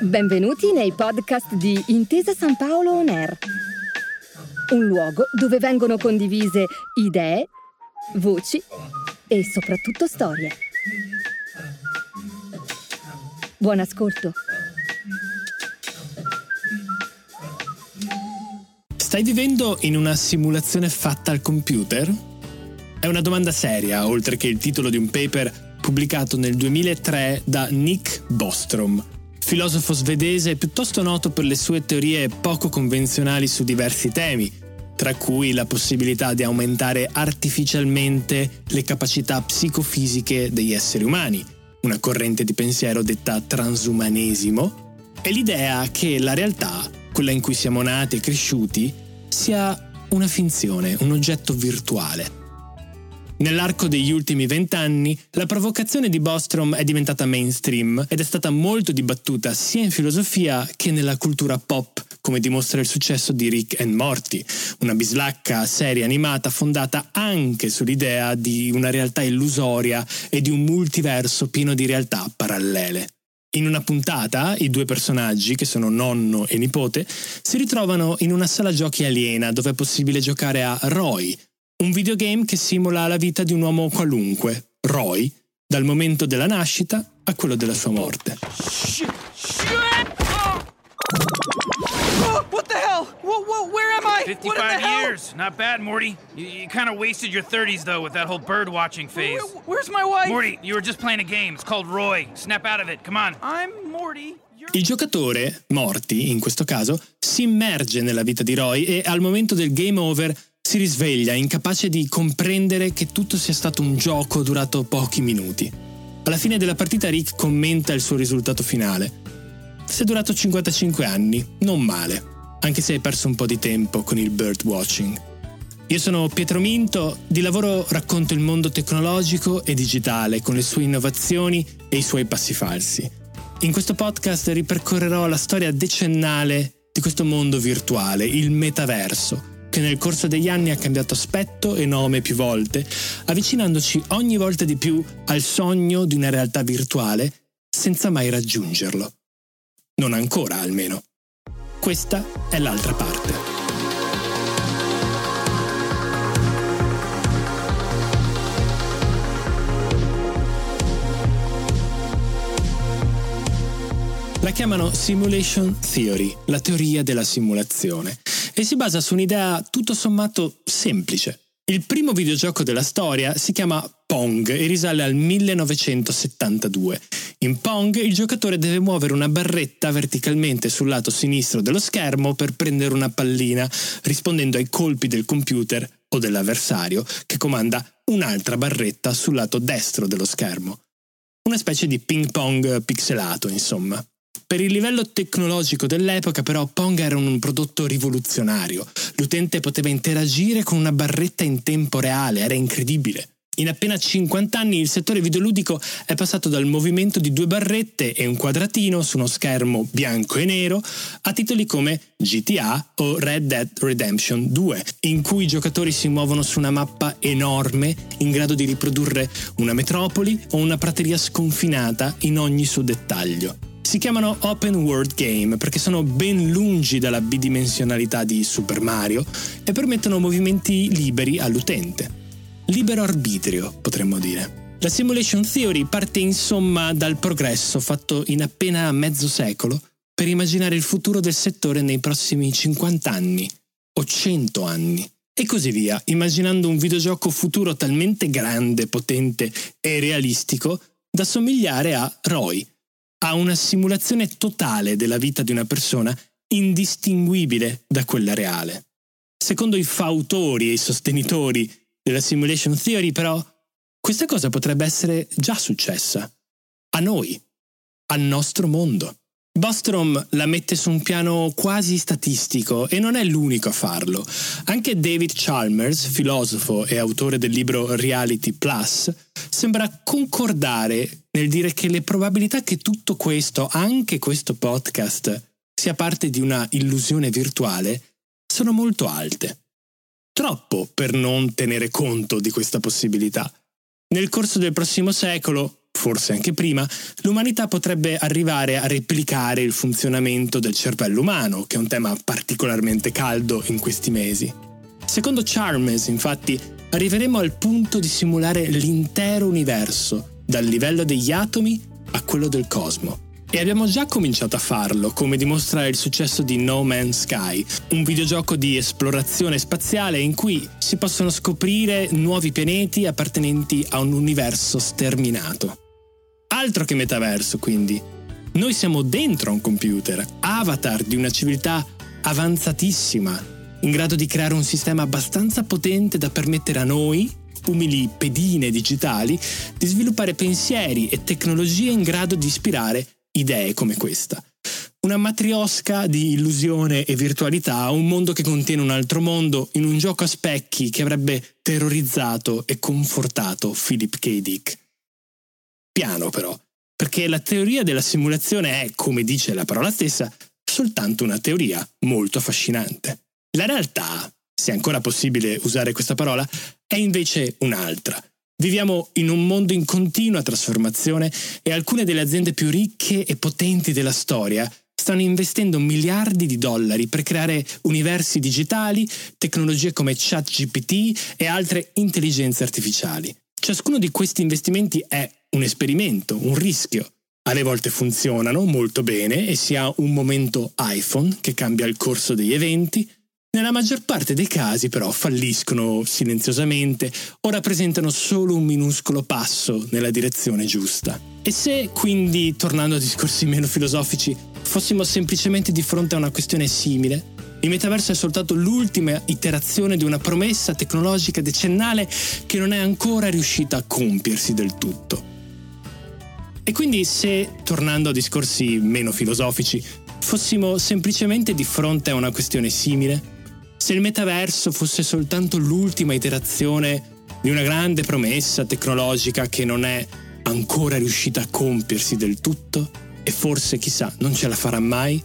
Benvenuti nei podcast di Intesa San Paolo On Air, un luogo dove vengono condivise idee, voci e soprattutto storie. Buon ascolto. Stai vivendo in una simulazione fatta al computer? È una domanda seria, oltre che il titolo di un paper pubblicato nel 2003 da Nick Bostrom, filosofo svedese piuttosto noto per le sue teorie poco convenzionali su diversi temi, tra cui la possibilità di aumentare artificialmente le capacità psicofisiche degli esseri umani, una corrente di pensiero detta transumanesimo, e l'idea che la realtà, quella in cui siamo nati e cresciuti, sia una finzione, un oggetto virtuale. Nell'arco degli ultimi vent'anni, la provocazione di Bostrom è diventata mainstream ed è stata molto dibattuta sia in filosofia che nella cultura pop, come dimostra il successo di Rick and Morty, una bislacca serie animata fondata anche sull'idea di una realtà illusoria e di un multiverso pieno di realtà parallele. In una puntata, i due personaggi, che sono nonno e nipote, si ritrovano in una sala giochi aliena dove è possibile giocare a Roy, un videogame che simula la vita di un uomo qualunque, Roy, dal momento della nascita a quello della sua morte. Shit! Shit! What the hell? Whoa, whoa, where am I? What in 55 the hell? years. Not bad, Morty. You, you kind of wasted your 30s, though, with that whole bird watching phase. Where- where's my wife? Morty, you were just playing a game. It's called Roy. Snap out of it. Come on. I'm Morty. You're... Il giocatore, Morty in questo caso, si immerge nella vita di Roy e al momento del game over si risveglia incapace di comprendere che tutto sia stato un gioco durato pochi minuti. Alla fine della partita Rick commenta il suo risultato finale. Si è durato 55 anni, non male, anche se hai perso un po' di tempo con il bird watching. Io sono Pietro Minto, di lavoro racconto il mondo tecnologico e digitale con le sue innovazioni e i suoi passi falsi. In questo podcast ripercorrerò la storia decennale di questo mondo virtuale, il metaverso, che nel corso degli anni ha cambiato aspetto e nome più volte, avvicinandoci ogni volta di più al sogno di una realtà virtuale senza mai raggiungerlo. Non ancora almeno. Questa è l'altra parte. La chiamano Simulation Theory, la teoria della simulazione, e si basa su un'idea tutto sommato semplice. Il primo videogioco della storia si chiama Pong e risale al 1972. In Pong il giocatore deve muovere una barretta verticalmente sul lato sinistro dello schermo per prendere una pallina, rispondendo ai colpi del computer o dell'avversario che comanda un'altra barretta sul lato destro dello schermo. Una specie di ping pong pixelato, insomma. Per il livello tecnologico dell'epoca però Pong era un prodotto rivoluzionario. L'utente poteva interagire con una barretta in tempo reale, era incredibile. In appena 50 anni il settore videoludico è passato dal movimento di due barrette e un quadratino su uno schermo bianco e nero a titoli come GTA o Red Dead Redemption 2, in cui i giocatori si muovono su una mappa enorme in grado di riprodurre una metropoli o una prateria sconfinata in ogni suo dettaglio. Si chiamano open world game perché sono ben lungi dalla bidimensionalità di Super Mario e permettono movimenti liberi all'utente. Libero arbitrio, potremmo dire. La simulation theory parte insomma dal progresso fatto in appena mezzo secolo per immaginare il futuro del settore nei prossimi 50 anni o 100 anni. E così via, immaginando un videogioco futuro talmente grande, potente e realistico da somigliare a Roy, a una simulazione totale della vita di una persona indistinguibile da quella reale. Secondo i fautori e i sostenitori della simulation theory, però, questa cosa potrebbe essere già successa. A noi, al nostro mondo. Bostrom la mette su un piano quasi statistico e non è l'unico a farlo. Anche David Chalmers, filosofo e autore del libro Reality Plus, sembra concordare nel dire che le probabilità che tutto questo, anche questo podcast, sia parte di una illusione virtuale sono molto alte. Troppo per non tenere conto di questa possibilità. Nel corso del prossimo secolo, forse anche prima, l'umanità potrebbe arrivare a replicare il funzionamento del cervello umano, che è un tema particolarmente caldo in questi mesi. Secondo Charmes, infatti, arriveremo al punto di simulare l'intero universo, dal livello degli atomi a quello del cosmo. E abbiamo già cominciato a farlo, come dimostra il successo di No Man's Sky, un videogioco di esplorazione spaziale in cui si possono scoprire nuovi pianeti appartenenti a un universo sterminato. Altro che metaverso, quindi. Noi siamo dentro un computer, avatar di una civiltà avanzatissima, in grado di creare un sistema abbastanza potente da permettere a noi, umili pedine digitali, di sviluppare pensieri e tecnologie in grado di ispirare idee come questa. Una matriosca di illusione e virtualità, un mondo che contiene un altro mondo, in un gioco a specchi che avrebbe terrorizzato e confortato Philip K. Dick. Piano però, perché la teoria della simulazione è, come dice la parola stessa, soltanto una teoria molto affascinante. La realtà, se è ancora possibile usare questa parola, è invece un'altra. Viviamo in un mondo in continua trasformazione e alcune delle aziende più ricche e potenti della storia stanno investendo miliardi di dollari per creare universi digitali, tecnologie come ChatGPT e altre intelligenze artificiali. Ciascuno di questi investimenti è un esperimento, un rischio. Alle volte funzionano molto bene e si ha un momento iPhone che cambia il corso degli eventi, nella maggior parte dei casi però falliscono silenziosamente o rappresentano solo un minuscolo passo nella direzione giusta. E se quindi, tornando a discorsi meno filosofici, fossimo semplicemente di fronte a una questione simile, il metaverso è soltanto l'ultima iterazione di una promessa tecnologica decennale che non è ancora riuscita a compiersi del tutto. E quindi se, tornando a discorsi meno filosofici, fossimo semplicemente di fronte a una questione simile, se il metaverso fosse soltanto l'ultima iterazione di una grande promessa tecnologica che non è ancora riuscita a compiersi del tutto, e forse chissà non ce la farà mai?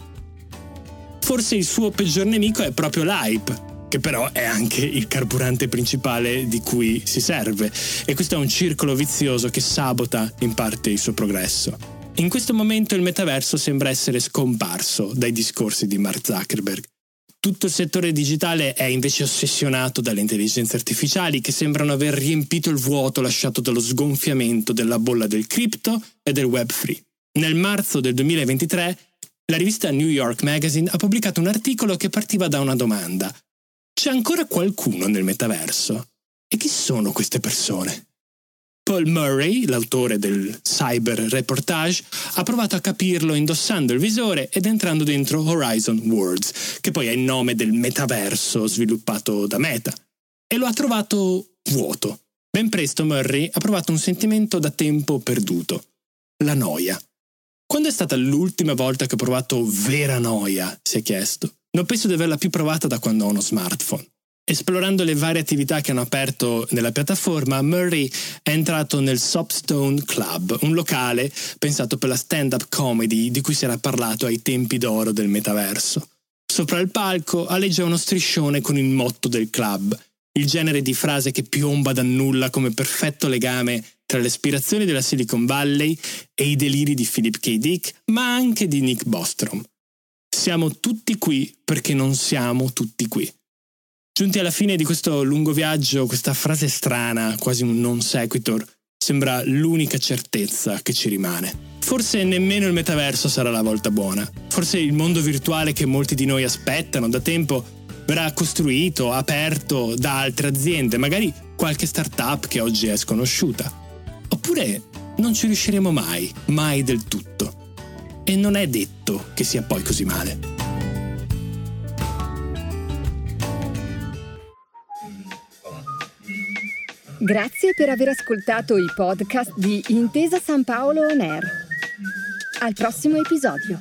Forse il suo peggior nemico è proprio l'hype, che però è anche il carburante principale di cui si serve, e questo è un circolo vizioso che sabota in parte il suo progresso. In questo momento il metaverso sembra essere scomparso dai discorsi di Mark Zuckerberg. Tutto il settore digitale è invece ossessionato dalle intelligenze artificiali che sembrano aver riempito il vuoto lasciato dallo sgonfiamento della bolla del cripto e del web free. Nel marzo del 2023 la rivista New York Magazine ha pubblicato un articolo che partiva da una domanda. C'è ancora qualcuno nel metaverso? E chi sono queste persone? Paul Murray, l'autore del Cyber Reportage, ha provato a capirlo indossando il visore ed entrando dentro Horizon Worlds, che poi è il nome del metaverso sviluppato da Meta, e lo ha trovato vuoto. Ben presto Murray ha provato un sentimento da tempo perduto, la noia. Quando è stata l'ultima volta che ho provato vera noia? si è chiesto. Non penso di averla più provata da quando ho uno smartphone. Esplorando le varie attività che hanno aperto nella piattaforma, Murray è entrato nel Soapstone Club, un locale pensato per la stand-up comedy di cui si era parlato ai tempi d'oro del metaverso. Sopra il palco aleggia uno striscione con il motto del club, il genere di frase che piomba da nulla come perfetto legame tra le aspirazioni della Silicon Valley e i deliri di Philip K. Dick, ma anche di Nick Bostrom. Siamo tutti qui perché non siamo tutti qui. Giunti alla fine di questo lungo viaggio, questa frase strana, quasi un non sequitur, sembra l'unica certezza che ci rimane. Forse nemmeno il metaverso sarà la volta buona. Forse il mondo virtuale che molti di noi aspettano da tempo verrà costruito, aperto da altre aziende, magari qualche startup che oggi è sconosciuta. Oppure non ci riusciremo mai, mai del tutto. E non è detto che sia poi così male. Grazie per aver ascoltato i podcast di Intesa San Paolo On Air. Al prossimo episodio.